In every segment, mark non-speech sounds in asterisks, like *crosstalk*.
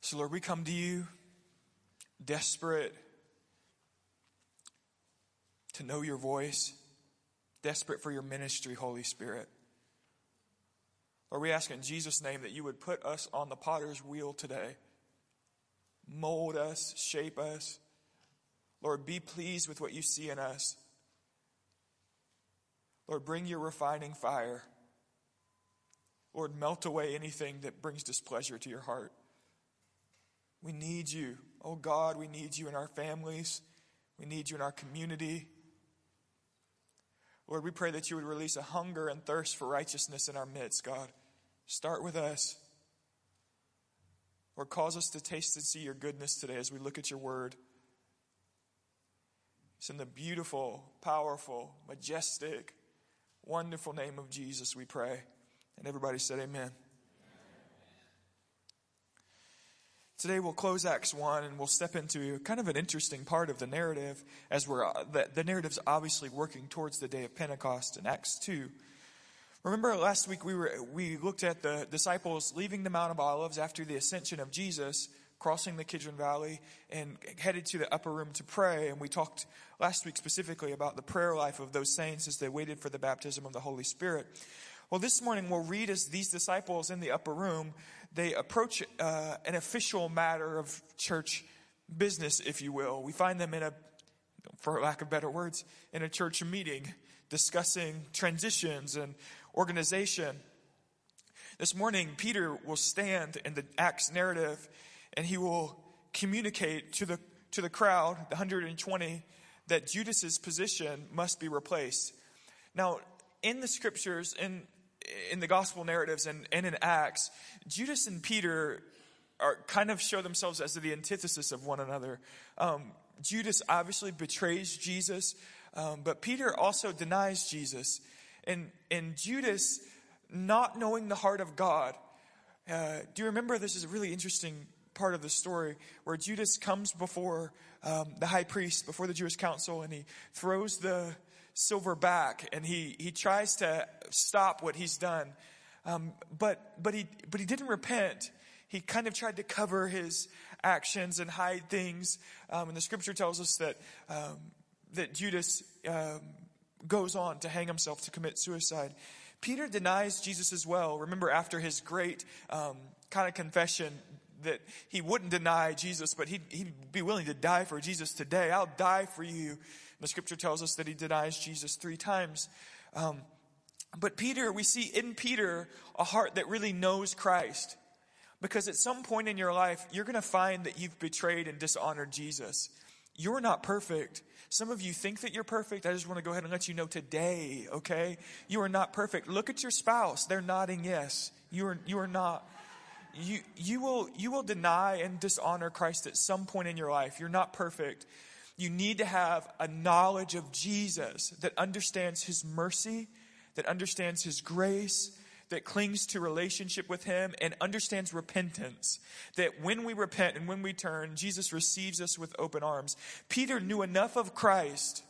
So, Lord, we come to you desperate to know your voice, desperate for your ministry, Holy Spirit. Lord, we ask in Jesus' name that you would put us on the potter's wheel today. Mold us, shape us. Lord, be pleased with what you see in us. Lord, bring your refining fire. Lord, melt away anything that brings displeasure to your heart. We need you. Oh God, we need you in our families. We need you in our community. Lord, we pray that you would release a hunger and thirst for righteousness in our midst, God. Start with us. Or cause us to taste and see your goodness today as we look at your word. It's in the beautiful, powerful, majestic, wonderful name of Jesus we pray. And everybody said, Amen. Today we'll close Acts 1 and we'll step into kind of an interesting part of the narrative as we're, uh, the, the narrative's obviously working towards the day of Pentecost in Acts 2. Remember last week we were, we looked at the disciples leaving the Mount of Olives after the ascension of Jesus, crossing the Kidron Valley and headed to the upper room to pray. And we talked last week specifically about the prayer life of those saints as they waited for the baptism of the Holy Spirit. Well, this morning we'll read as these disciples in the upper room, they approach uh, an official matter of church business, if you will. We find them in a, for lack of better words, in a church meeting discussing transitions and organization. This morning, Peter will stand in the Acts narrative and he will communicate to the, to the crowd, the 120, that Judas's position must be replaced. Now, in the scriptures, in in the gospel narratives and, and in Acts, Judas and Peter are kind of show themselves as the antithesis of one another. Um, Judas obviously betrays Jesus, um, but Peter also denies Jesus. And, and Judas, not knowing the heart of God, uh, do you remember this is a really interesting part of the story where Judas comes before um, the high priest, before the Jewish council, and he throws the, silver back and he, he tries to stop what he's done. Um, but, but, he, but he didn't repent. He kind of tried to cover his actions and hide things. Um, and the scripture tells us that, um, that Judas um, goes on to hang himself to commit suicide. Peter denies Jesus as well. Remember, after his great um, kind of confession, that he wouldn't deny Jesus, but he'd, he'd, be willing to die for Jesus today. I'll die for you. The scripture tells us that he denies Jesus three times. Um, but Peter, we see in Peter a heart that really knows Christ. Because at some point in your life, you're going to find that you've betrayed and dishonored Jesus. You're not perfect. Some of you think that you're perfect. I just want to go ahead and let you know today, okay? You are not perfect. Look at your spouse. They're nodding yes. You are, you are not. You, you will, you will deny and dishonor Christ at some point in your life. You're not perfect you need to have a knowledge of Jesus that understands his mercy, that understands his grace, that clings to relationship with him and understands repentance. That when we repent and when we turn, Jesus receives us with open arms. Peter knew enough of Christ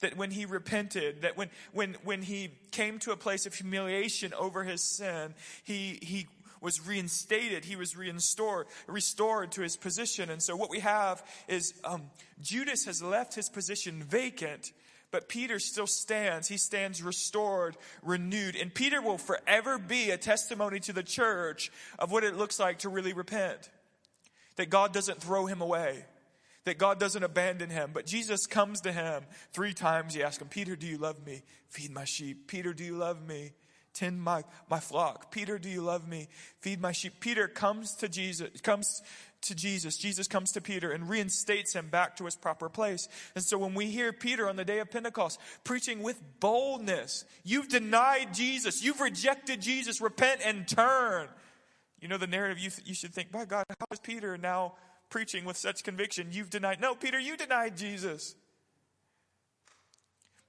that when he repented, that when, when, when he came to a place of humiliation over his sin, he, he was reinstated. He was restored, restored to his position. And so what we have is um, Judas has left his position vacant, but Peter still stands. He stands restored, renewed. And Peter will forever be a testimony to the church of what it looks like to really repent. That God doesn't throw him away that God doesn't abandon him. But Jesus comes to him three times. He asks him, Peter, do you love me? Feed my sheep. Peter, do you love me? Tend my, my flock. Peter, do you love me? Feed my sheep. Peter comes to Jesus, comes to Jesus. Jesus comes to Peter and reinstates him back to his proper place. And so when we hear Peter on the day of Pentecost preaching with boldness, you've denied Jesus. You've rejected Jesus. Repent and turn. You know the narrative you, you should think, by God, how is Peter now preaching with such conviction? You've denied. No, Peter, you denied Jesus.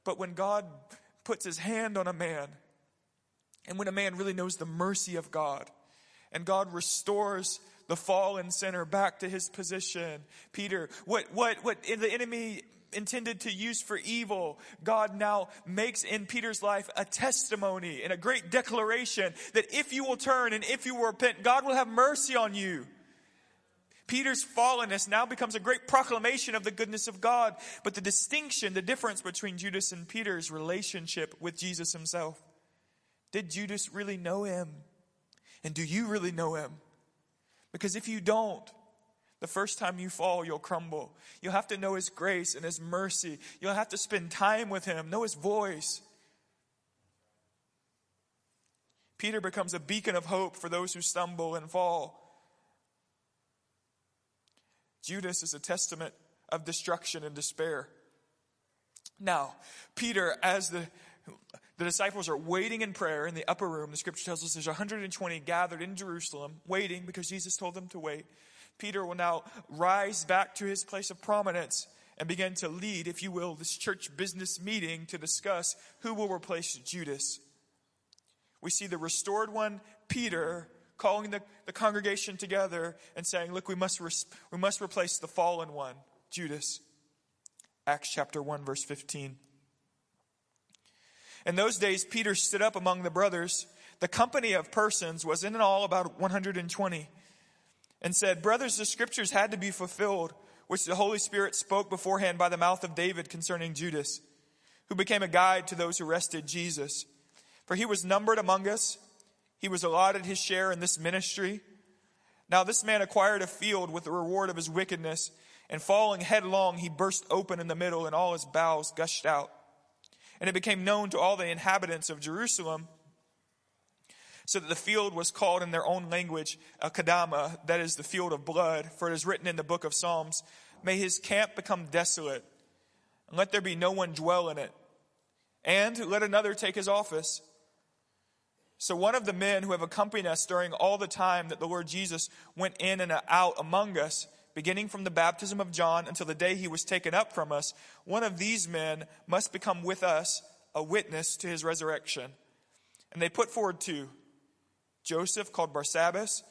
But when God puts his hand on a man and when a man really knows the mercy of God and God restores the fallen sinner back to his position, Peter, what, what, what the enemy intended to use for evil, God now makes in Peter's life a testimony and a great declaration that if you will turn and if you will repent, God will have mercy on you. Peter's fallenness now becomes a great proclamation of the goodness of God. But the distinction, the difference between Judas and Peter's relationship with Jesus himself. Did Judas really know him? And do you really know him? Because if you don't, the first time you fall, you'll crumble. You'll have to know His grace and His mercy. You'll have to spend time with Him, know His voice. Peter becomes a beacon of hope for those who stumble and fall. Judas is a testament of destruction and despair. Now, Peter, as the, the disciples are waiting in prayer in the upper room, the scripture tells us there's 120 gathered in Jerusalem, waiting because Jesus told them to wait. Peter will now rise back to his place of prominence and begin to lead, if you will, this church business meeting to discuss who will replace Judas. We see the restored one, Peter, calling the, the congregation together and saying, Look, we must, res- we must replace the fallen one, Judas. Acts chapter 1, verse 15. In those days, Peter stood up among the brothers. The company of persons was in all about 120 and said, Brothers, the scriptures had to be fulfilled, which the Holy Spirit spoke beforehand by the mouth of David concerning Judas, who became a guide to those who arrested Jesus. For he was numbered among us, he was allotted his share in this ministry. Now this man acquired a field with the reward of his wickedness, and falling headlong, he burst open in the middle, and all his bowels gushed out. And it became known to all the inhabitants of Jerusalem so that the field was called in their own language Akeldama, that is the field of blood, for it is written in the book of Psalms, May his camp become desolate, and let there be no one dwell in it, and let another take his office. So one of the men who have accompanied us during all the time that the Lord Jesus went in and out among us, beginning from the baptism of John until the day he was taken up from us, one of these men must become with us a witness to his resurrection. And they put forward two Joseph, called Barsabbas,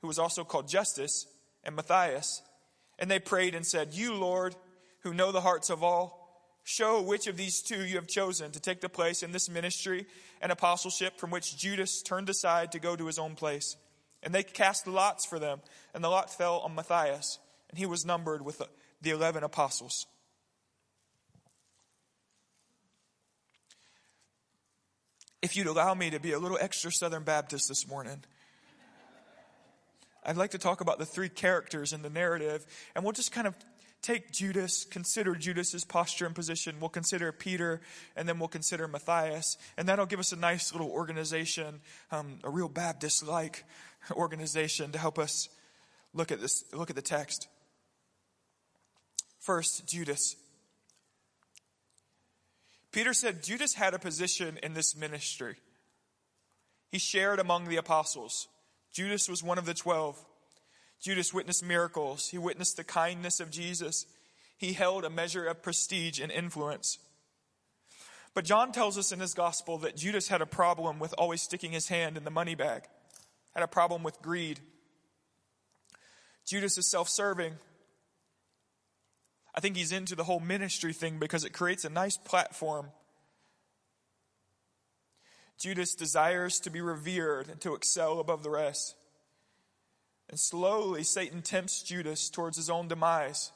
who was also called Justus, and Matthias. And they prayed and said, You, Lord, who know the hearts of all, show which of these two you have chosen to take the place in this ministry and apostleship from which Judas turned aside to go to his own place. And they cast lots for them, and the lot fell on Matthias, and he was numbered with the eleven apostles. if you'd allow me to be a little extra Southern Baptist this morning. I'd like to talk about the three characters in the narrative, and we'll just kind of take Judas, consider Judas's posture and position. We'll consider Peter, and then we'll consider Matthias, and that'll give us a nice little organization, um, a real Baptist-like *laughs* organization to help us look at this, look at the text. First, Judas. Peter said Judas had a position in this ministry. He shared among the apostles. Judas was one of the twelve. Judas witnessed miracles. He witnessed the kindness of Jesus. He held a measure of prestige and influence. But John tells us in his gospel that Judas had a problem with always sticking his hand in the money bag, had a problem with greed. Judas is self serving. I think he's into the whole ministry thing because it creates a nice platform. Judas desires to be revered and to excel above the rest. And slowly, Satan tempts Judas towards his own demise.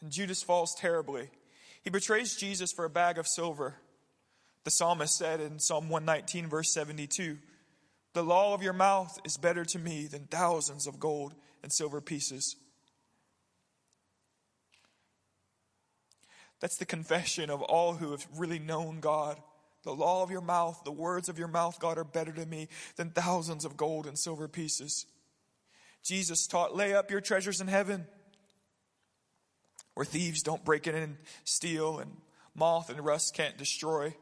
And Judas falls terribly. He betrays Jesus for a bag of silver. The psalmist said in Psalm 119, verse 72, The law of your mouth is better to me than thousands of gold and silver pieces. That's the confession of all who have really known God. The law of your mouth, the words of your mouth, God, are better to me than thousands of gold and silver pieces. Jesus taught, lay up your treasures in heaven where thieves don't break in and steal and moth and rust can't destroy.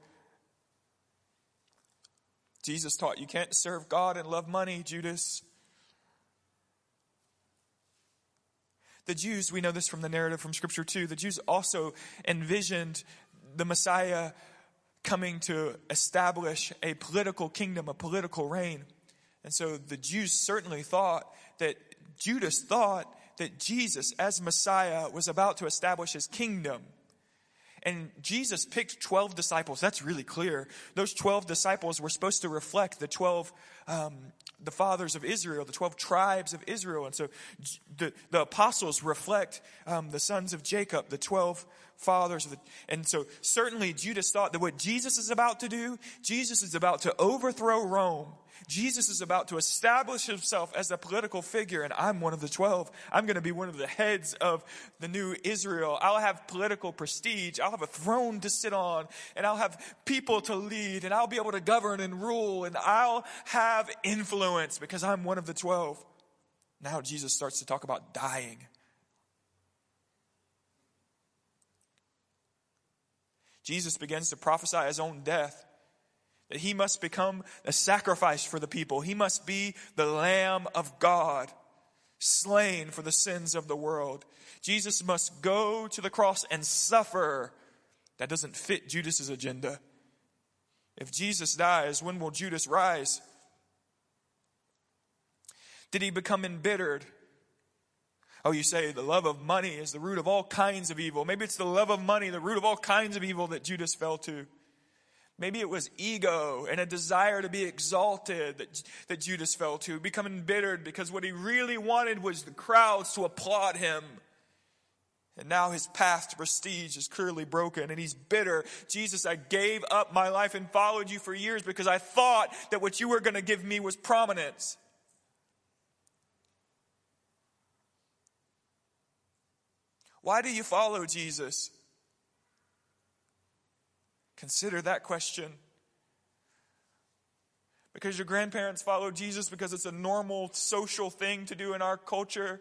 Jesus taught you can't serve God and love money, Judas. The Jews, we know this from the narrative from Scripture too, the Jews also envisioned the Messiah coming to establish a political kingdom, a political reign. And so the Jews certainly thought that Judas thought that Jesus, as Messiah, was about to establish his kingdom. And Jesus picked 12 disciples. That's really clear. Those 12 disciples were supposed to reflect the 12 um, the fathers of Israel, the 12 tribes of Israel. And so the, the apostles reflect um, the sons of Jacob, the 12 fathers. The, and so certainly Judas thought that what Jesus is about to do, Jesus is about to overthrow Rome. Jesus is about to establish himself as a political figure, and I'm one of the 12. I'm going to be one of the heads of the new Israel. I'll have political prestige. I'll have a throne to sit on, and I'll have people to lead, and I'll be able to govern and rule, and I'll have influence because I'm one of the 12. Now Jesus starts to talk about dying. Jesus begins to prophesy his own death that he must become a sacrifice for the people. He must be the Lamb of God, slain for the sins of the world. Jesus must go to the cross and suffer. That doesn't fit Judas's agenda. If Jesus dies, when will Judas rise? Did he become embittered? Oh, you say the love of money is the root of all kinds of evil. Maybe it's the love of money, the root of all kinds of evil that Judas fell to. Maybe it was ego and a desire to be exalted that, that Judas fell to, become embittered because what he really wanted was the crowds to applaud him. And now his path to prestige is clearly broken and he's bitter. Jesus, I gave up my life and followed you for years because I thought that what you were going to give me was prominence. Why do you follow Jesus? Consider that question. Because your grandparents followed Jesus because it's a normal social thing to do in our culture.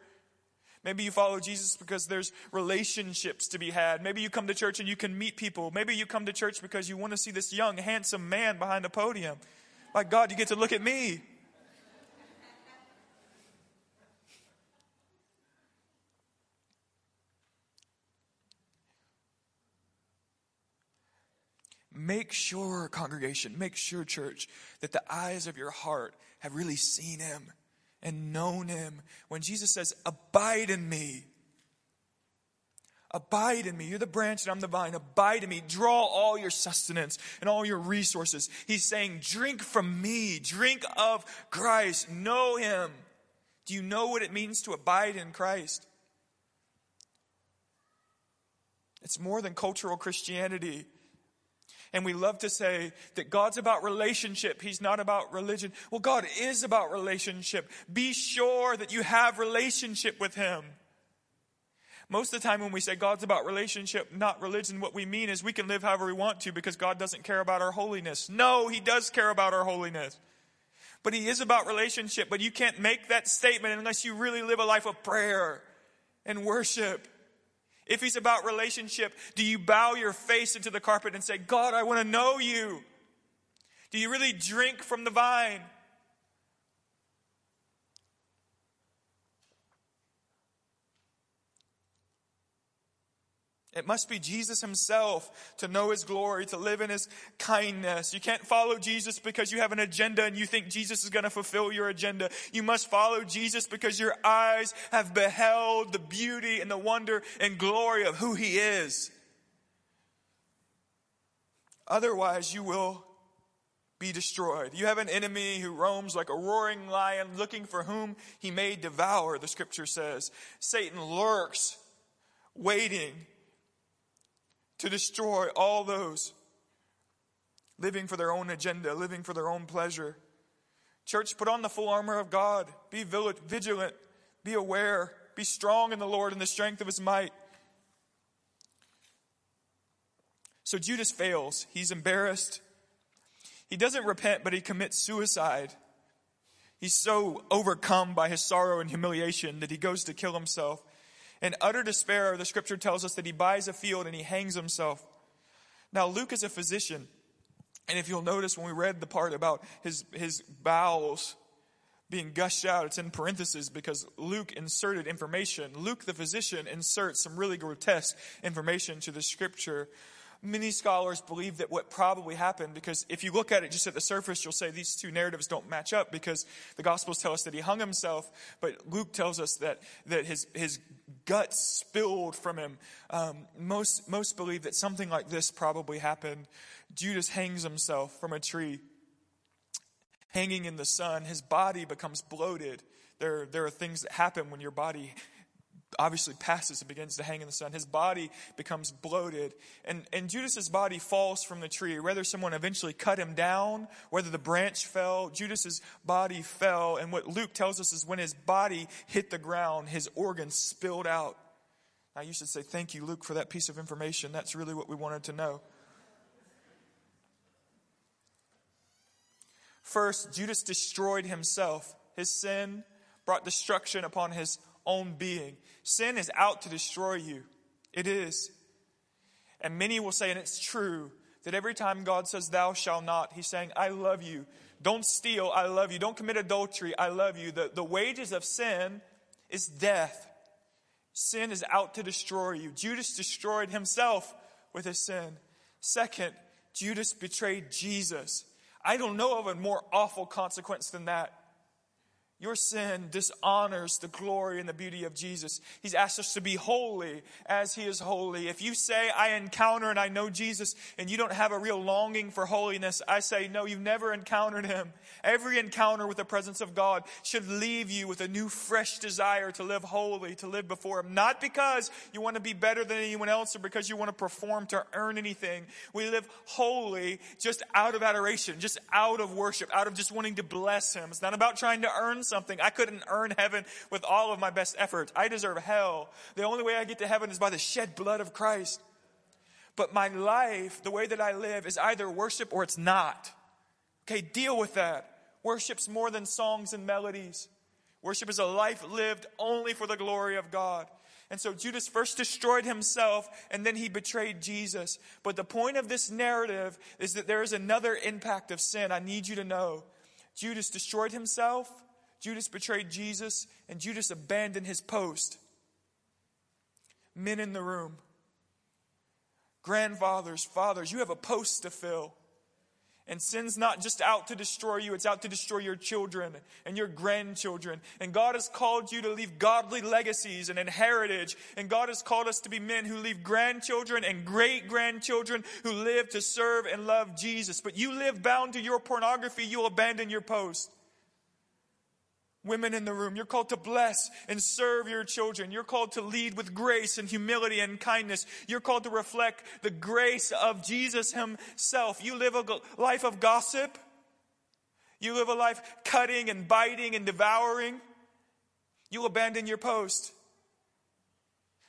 Maybe you follow Jesus because there's relationships to be had. Maybe you come to church and you can meet people. Maybe you come to church because you want to see this young, handsome man behind a podium. My God, you get to look at me. Make sure, congregation, make sure, church, that the eyes of your heart have really seen him and known him. When Jesus says, Abide in me, Abide in me. You're the branch and I'm the vine. Abide in me. Draw all your sustenance and all your resources. He's saying, Drink from me. Drink of Christ. Know him. Do you know what it means to abide in Christ? It's more than cultural Christianity. And we love to say that God's about relationship. He's not about religion. Well, God is about relationship. Be sure that you have relationship with Him. Most of the time when we say God's about relationship, not religion, what we mean is we can live however we want to because God doesn't care about our holiness. No, He does care about our holiness. But He is about relationship, but you can't make that statement unless you really live a life of prayer and worship if he's about relationship, do you bow your face into the carpet and say, God, I want to know you? Do you really drink from the vine? It must be Jesus himself to know his glory, to live in his kindness. You can't follow Jesus because you have an agenda and you think Jesus is going to fulfill your agenda. You must follow Jesus because your eyes have beheld the beauty and the wonder and glory of who he is. Otherwise, you will be destroyed. You have an enemy who roams like a roaring lion looking for whom he may devour, the scripture says. Satan lurks, waiting to destroy all those living for their own agenda, living for their own pleasure. Church, put on the full armor of God. Be vigilant. Be aware. Be strong in the Lord and the strength of his might. So Judas fails. He's embarrassed. He doesn't repent, but he commits suicide. He's so overcome by his sorrow and humiliation that he goes to kill himself. In utter despair, the scripture tells us that he buys a field and he hangs himself. Now, Luke is a physician. And if you'll notice when we read the part about his, his bowels being gushed out, it's in parentheses because Luke inserted information. Luke, the physician, inserts some really grotesque information to the scripture many scholars believe that what probably happened, because if you look at it just at the surface, you'll say these two narratives don't match up because the Gospels tell us that he hung himself, but Luke tells us that, that his, his guts spilled from him. Um, most, most believe that something like this probably happened. Judas hangs himself from a tree. hanging in the sun, his body becomes bloated. There, there are things that happen when your body obviously passes and begins to hang in the sun. His body becomes bloated. And, and Judas's body falls from the tree. Whether someone eventually cut him down, whether the branch fell, Judas's body fell. And what Luke tells us is when his body hit the ground, his organs spilled out. Now you should say, thank you, Luke, for that piece of information. That's really what we wanted to know. First, Judas destroyed himself. His sin brought destruction upon his own being. Sin is out to destroy you. It is. And many will say, and it's true, that every time God says, Thou shalt not, He's saying, I love you. Don't steal, I love you. Don't commit adultery, I love you. The, the wages of sin is death. Sin is out to destroy you. Judas destroyed himself with his sin. Second, Judas betrayed Jesus. I don't know of a more awful consequence than that. Your sin dishonors the glory and the beauty of Jesus. He's asked us to be holy as He is holy. If you say, I encounter and I know Jesus, and you don't have a real longing for holiness, I say, no, you've never encountered Him. Every encounter with the presence of God should leave you with a new, fresh desire to live holy, to live before Him. Not because you want to be better than anyone else or because you want to perform to earn anything. We live holy just out of adoration, just out of worship, out of just wanting to bless Him. It's not about trying to earn something. I couldn't earn heaven with all of my best efforts. I deserve hell. The only way I get to heaven is by the shed blood of Christ. But my life, the way that I live, is either worship or it's not. Okay, deal with that. Worship's more than songs and melodies. Worship is a life lived only for the glory of God. And so Judas first destroyed himself and then he betrayed Jesus. But the point of this narrative is that there is another impact of sin I need you to know. Judas destroyed himself Judas betrayed Jesus, and Judas abandoned his post. Men in the room, grandfathers, fathers, you have a post to fill. And sin's not just out to destroy you, it's out to destroy your children and your grandchildren. And God has called you to leave godly legacies and an heritage. And God has called us to be men who leave grandchildren and great grandchildren who live to serve and love Jesus. But you live bound to your pornography, you'll abandon your post. Women in the room, you're called to bless and serve your children. You're called to lead with grace and humility and kindness. You're called to reflect the grace of Jesus himself. You live a life of gossip. You live a life cutting and biting and devouring. You'll abandon your post.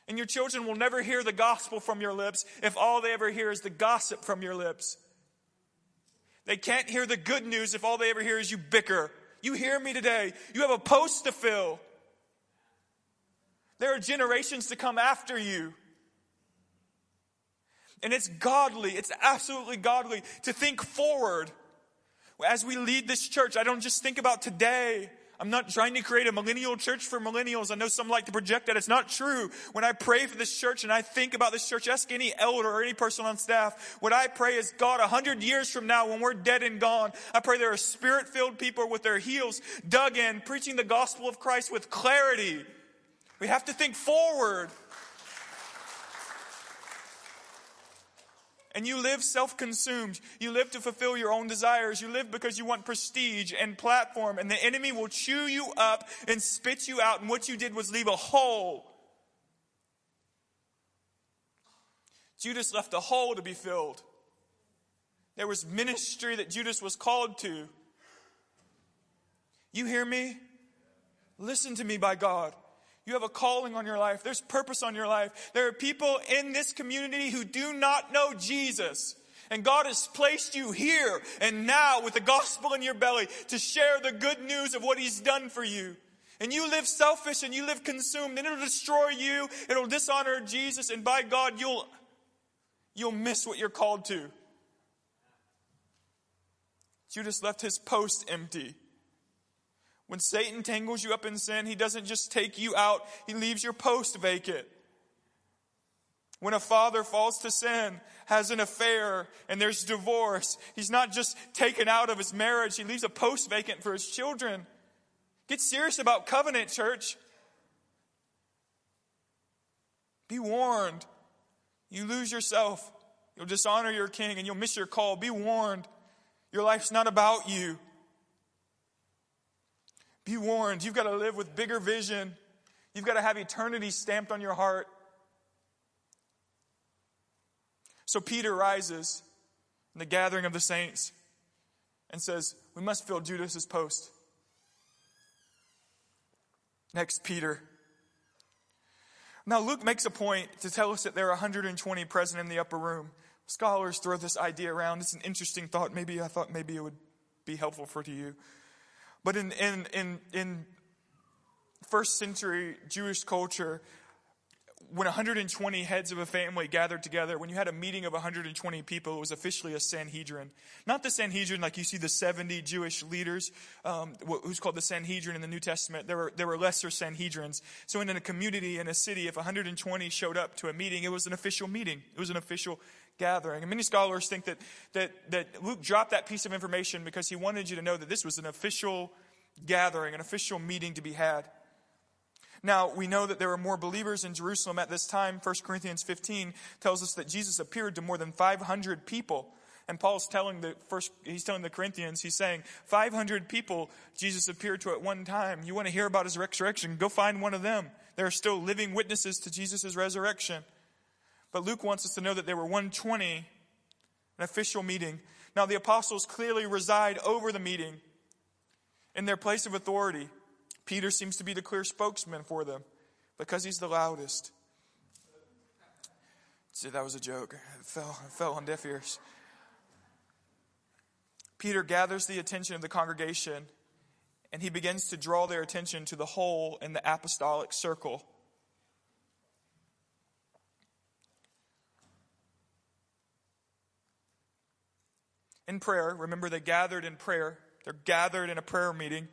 And your children will never hear the gospel from your lips if all they ever hear is the gossip from your lips. They can't hear the good news if all they ever hear is you bicker you hear me today. You have a post to fill. There are generations to come after you. And it's godly, it's absolutely godly to think forward. As we lead this church, I don't just think about today. I'm not trying to create a millennial church for millennials. I know some like to project that. It's not true. When I pray for this church and I think about this church, ask any elder or any person on staff. What I pray is God, a hundred years from now, when we're dead and gone, I pray there are spirit filled people with their heels dug in, preaching the gospel of Christ with clarity. We have to think forward. And you live self consumed. You live to fulfill your own desires. You live because you want prestige and platform, and the enemy will chew you up and spit you out. And what you did was leave a hole. Judas left a hole to be filled. There was ministry that Judas was called to. You hear me? Listen to me by God. You have a calling on your life. There's purpose on your life. There are people in this community who do not know Jesus. And God has placed you here and now with the gospel in your belly to share the good news of what He's done for you. And you live selfish and you live consumed and it'll destroy you. It'll dishonor Jesus. And by God, you'll, you'll miss what you're called to. Judas left his post empty. When Satan tangles you up in sin, he doesn't just take you out, he leaves your post vacant. When a father falls to sin, has an affair, and there's divorce, he's not just taken out of his marriage, he leaves a post vacant for his children. Get serious about covenant, church. Be warned. You lose yourself, you'll dishonor your king, and you'll miss your call. Be warned. Your life's not about you. Be warned. You've got to live with bigger vision. You've got to have eternity stamped on your heart. So Peter rises in the gathering of the saints and says, We must fill Judas's post. Next, Peter. Now, Luke makes a point to tell us that there are 120 present in the upper room. Scholars throw this idea around. It's an interesting thought. Maybe I thought maybe it would be helpful for to you. But in, in, in, in first century Jewish culture, when 120 heads of a family gathered together, when you had a meeting of 120 people, it was officially a Sanhedrin. Not the Sanhedrin like you see the 70 Jewish leaders, um, who's called the Sanhedrin in the New Testament. There were, there were lesser Sanhedrins. So in a community, in a city, if 120 showed up to a meeting, it was an official meeting. It was an official gathering. And many scholars think that, that, that Luke dropped that piece of information because he wanted you to know that this was an official gathering, an official meeting to be had. Now, we know that there were more believers in Jerusalem at this time. 1 Corinthians 15 tells us that Jesus appeared to more than 500 people. And Paul's telling the first, he's telling the Corinthians, he's saying, 500 people Jesus appeared to at one time. You want to hear about his resurrection? Go find one of them. There are still living witnesses to Jesus' resurrection. But Luke wants us to know that there were 120, an official meeting. Now, the apostles clearly reside over the meeting in their place of authority. Peter seems to be the clear spokesman for them because he's the loudest. See, that was a joke. It fell, it fell on deaf ears. Peter gathers the attention of the congregation and he begins to draw their attention to the hole in the apostolic circle. In prayer, remember they gathered in prayer. They're gathered in a prayer meeting.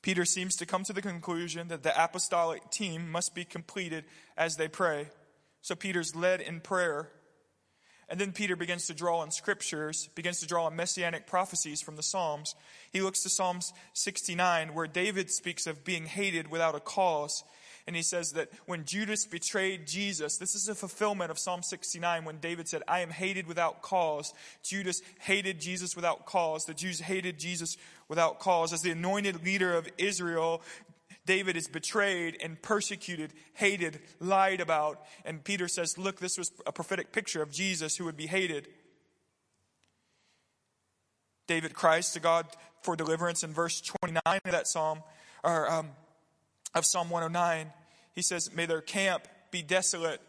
Peter seems to come to the conclusion that the apostolic team must be completed as they pray. So Peter's led in prayer. And then Peter begins to draw on scriptures, begins to draw on messianic prophecies from the Psalms. He looks to Psalms 69, where David speaks of being hated without a cause. And he says that when Judas betrayed Jesus, this is a fulfillment of Psalm 69 when David said, I am hated without cause. Judas hated Jesus without cause. The Jews hated Jesus without cause. As the anointed leader of Israel, David is betrayed and persecuted, hated, lied about. And Peter says, Look, this was a prophetic picture of Jesus who would be hated. David cries to God for deliverance in verse 29 of that psalm, or um, of Psalm 109. He says, May their camp be desolate.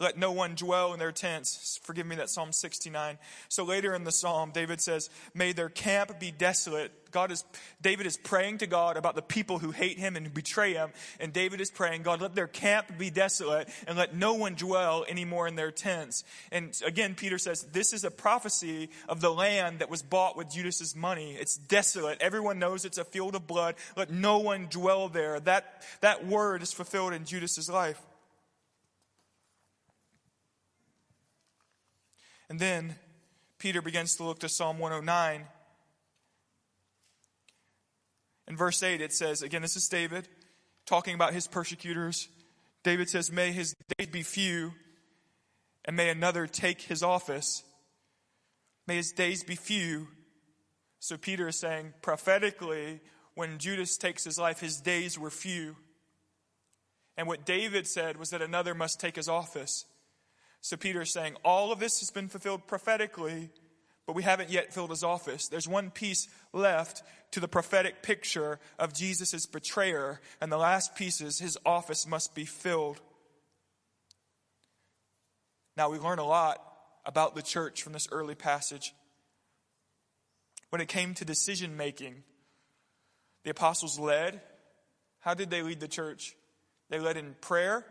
Let no one dwell in their tents. Forgive me, that Psalm 69. So later in the Psalm, David says, May their camp be desolate. God is, David is praying to God about the people who hate him and betray him. And David is praying, God, let their camp be desolate and let no one dwell anymore in their tents. And again, Peter says, this is a prophecy of the land that was bought with Judas's money. It's desolate. Everyone knows it's a field of blood. Let no one dwell there. That, that word is fulfilled in Judas's life. And then Peter begins to look to Psalm 109 in verse 8, it says, again, this is David talking about his persecutors. David says, May his days be few, and may another take his office. May his days be few. So Peter is saying, prophetically, when Judas takes his life, his days were few. And what David said was that another must take his office. So Peter is saying, all of this has been fulfilled prophetically, but we haven't yet filled his office. There's one piece left to the prophetic picture of Jesus' betrayer, and the last piece is his office must be filled. Now, we learn a lot about the church from this early passage. When it came to decision making, the apostles led. How did they lead the church? They led in prayer,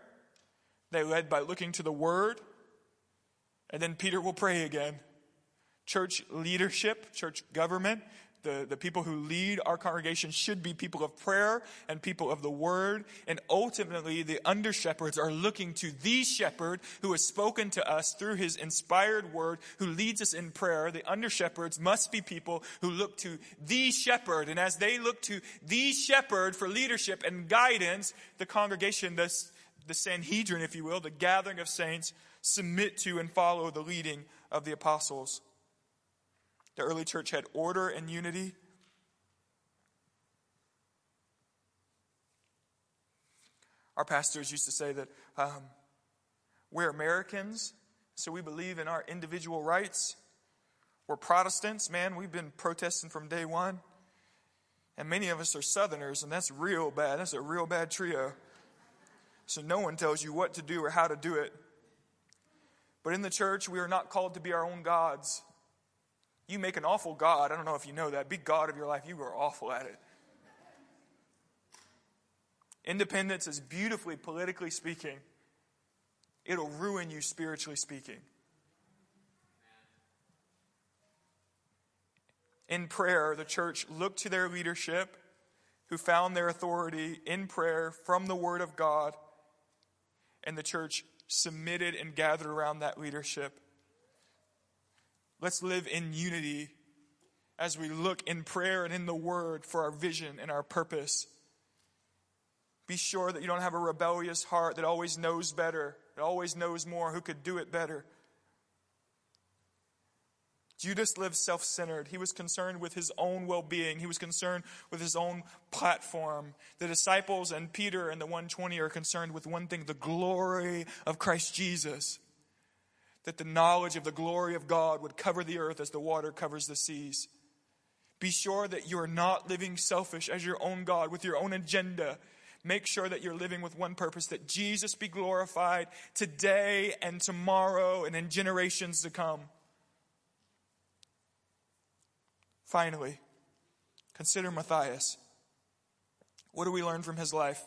they led by looking to the word, and then Peter will pray again church leadership, church government, the, the people who lead our congregation should be people of prayer and people of the word. And ultimately, the under shepherds are looking to the shepherd who has spoken to us through his inspired word, who leads us in prayer. The under shepherds must be people who look to the shepherd. And as they look to the shepherd for leadership and guidance, the congregation, the, the Sanhedrin, if you will, the gathering of saints, submit to and follow the leading of the apostles. The early church had order and unity. Our pastors used to say that um, we're Americans, so we believe in our individual rights. We're Protestants, man, we've been protesting from day one. And many of us are Southerners, and that's real bad. That's a real bad trio. So no one tells you what to do or how to do it. But in the church, we are not called to be our own gods. You make an awful God. I don't know if you know that. Be God of your life. You are awful at it. Independence is beautifully, politically speaking, it'll ruin you spiritually speaking. In prayer, the church looked to their leadership who found their authority in prayer from the Word of God, and the church submitted and gathered around that leadership. Let's live in unity as we look in prayer and in the Word for our vision and our purpose. Be sure that you don't have a rebellious heart that always knows better, that always knows more, who could do it better. Judas lived self centered. He was concerned with his own well being, he was concerned with his own platform. The disciples and Peter and the 120 are concerned with one thing the glory of Christ Jesus. That the knowledge of the glory of God would cover the earth as the water covers the seas. Be sure that you are not living selfish as your own God with your own agenda Make sure that you're living with one purpose that Jesus be glorified today and tomorrow and in generations to come. Finally, consider Matthias. What do we learn from his life?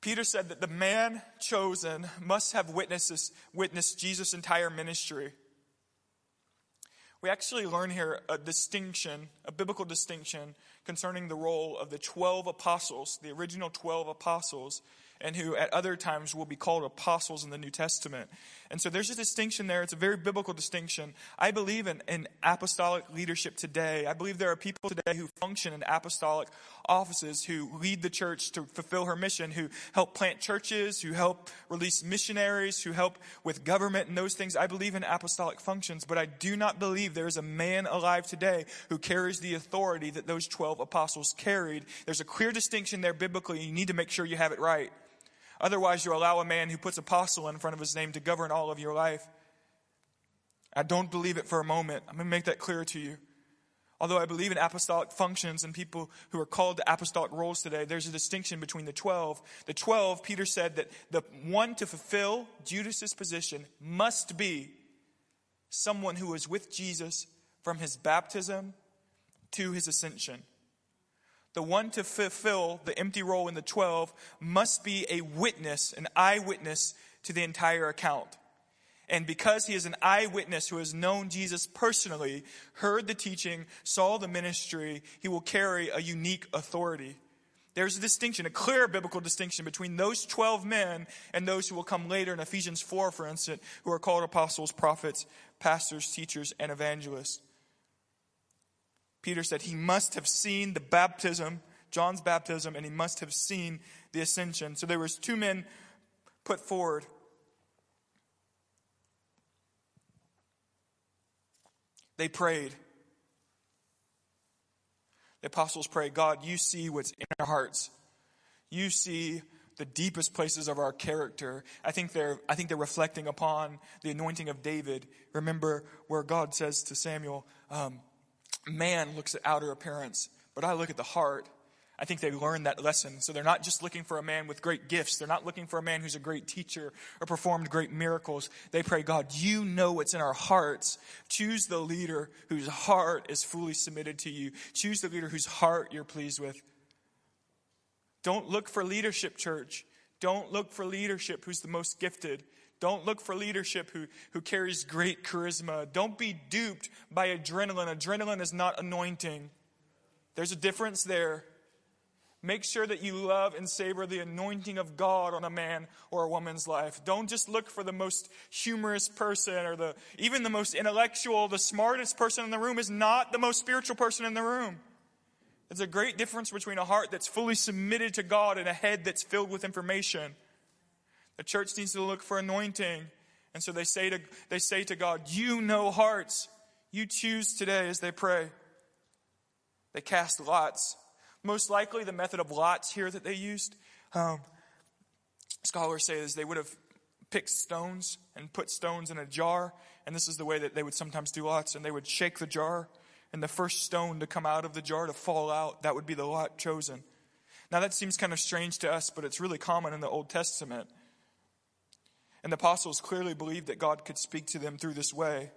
Peter said that the man chosen must have witnesses, witnessed Jesus' entire ministry. We actually learn here a distinction, a biblical distinction concerning the role of the 12 apostles, the original 12 apostles, and who at other times will be called apostles in the New Testament. And so there's a distinction there. It's a very biblical distinction. I believe in, in apostolic leadership today. I believe there are people today who function in apostolic offices, who lead the church to fulfill her mission, who help plant churches, who help release missionaries, who help with government and those things. I believe in apostolic functions, but I do not believe there is a man alive today who carries the authority that those 12 apostles carried. There's a clear distinction there biblically. and You need to make sure you have it right. Otherwise, you allow a man who puts apostle in front of his name to govern all of your life. I don't believe it for a moment. I'm going to make that clear to you. Although I believe in apostolic functions and people who are called to apostolic roles today, there's a distinction between the 12. The 12, Peter said that the one to fulfill Judas's position must be someone who was with Jesus from his baptism to his ascension the one to fulfill the empty role in the 12 must be a witness, an eyewitness to the entire account. And because he is an eyewitness who has known Jesus personally, heard the teaching, saw the ministry, he will carry a unique authority. There's a distinction, a clear biblical distinction between those 12 men and those who will come later in Ephesians 4, for instance, who are called apostles, prophets, pastors, teachers, and evangelists. Peter said he must have seen the baptism, John's baptism, and he must have seen the ascension. So there was two men put forward. They prayed. The apostles prayed, God, you see what's in our hearts. You see the deepest places of our character. I think they're, I think they're reflecting upon the anointing of David. Remember where God says to Samuel, um, man looks at outer appearance, but I look at the heart. I think they learned that lesson. So they're not just looking for a man with great gifts. They're not looking for a man who's a great teacher or performed great miracles. They pray, God, you know what's in our hearts. Choose the leader whose heart is fully submitted to you. Choose the leader whose heart you're pleased with. Don't look for leadership, church. Don't look for leadership who's the most gifted. Don't look for leadership who, who carries great charisma. Don't be duped by adrenaline. Adrenaline is not anointing. There's a difference there. Make sure that you love and savor the anointing of God on a man or a woman's life. Don't just look for the most humorous person or the even the most intellectual, the smartest person in the room is not the most spiritual person in the room. There's a great difference between a heart that's fully submitted to God and a head that's filled with information. The church needs to look for anointing. And so they say to, they say to God, You know hearts. You choose today as they pray. They cast lots. Most likely, the method of lots here that they used, Um, scholars say is they would have picked stones and put stones in a jar, and this is the way that they would sometimes do lots, and they would shake the jar, and the first stone to come out of the jar to fall out, that would be the lot chosen. Now that seems kind of strange to us, but it's really common in the Old Testament. And the apostles clearly believed that God could speak to them through this way.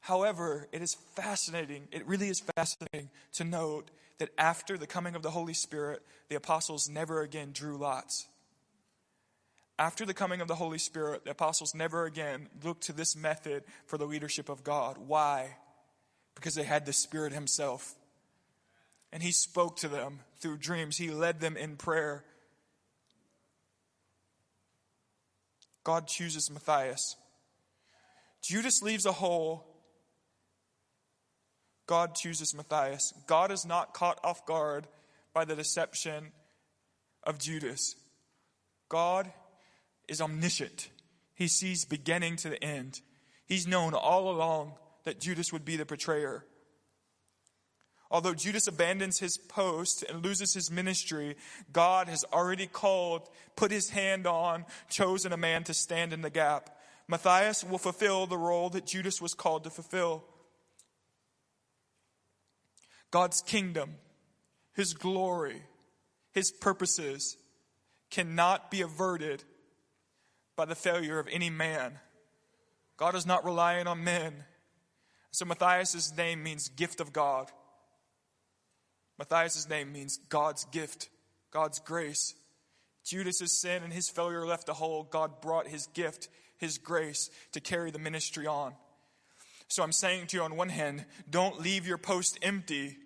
However, it is fascinating, it really is fascinating to note that after the coming of the Holy Spirit, the apostles never again drew lots. After the coming of the Holy Spirit, the apostles never again looked to this method for the leadership of God. Why? Because they had the Spirit Himself. And He spoke to them through dreams, He led them in prayer. God chooses Matthias. Judas leaves a hole. God chooses Matthias. God is not caught off guard by the deception of Judas. God is omniscient. He sees beginning to the end. He's known all along that Judas would be the betrayer. Although Judas abandons his post and loses his ministry, God has already called, put his hand on, chosen a man to stand in the gap. Matthias will fulfill the role that Judas was called to fulfill. God's kingdom, his glory, his purposes cannot be averted by the failure of any man. God is not relying on men. So Matthias' name means gift of God. Matthias' name means God's gift, God's grace. Judas' sin and his failure left a hole. God brought his gift, his grace, to carry the ministry on. So I'm saying to you on one hand, don't leave your post empty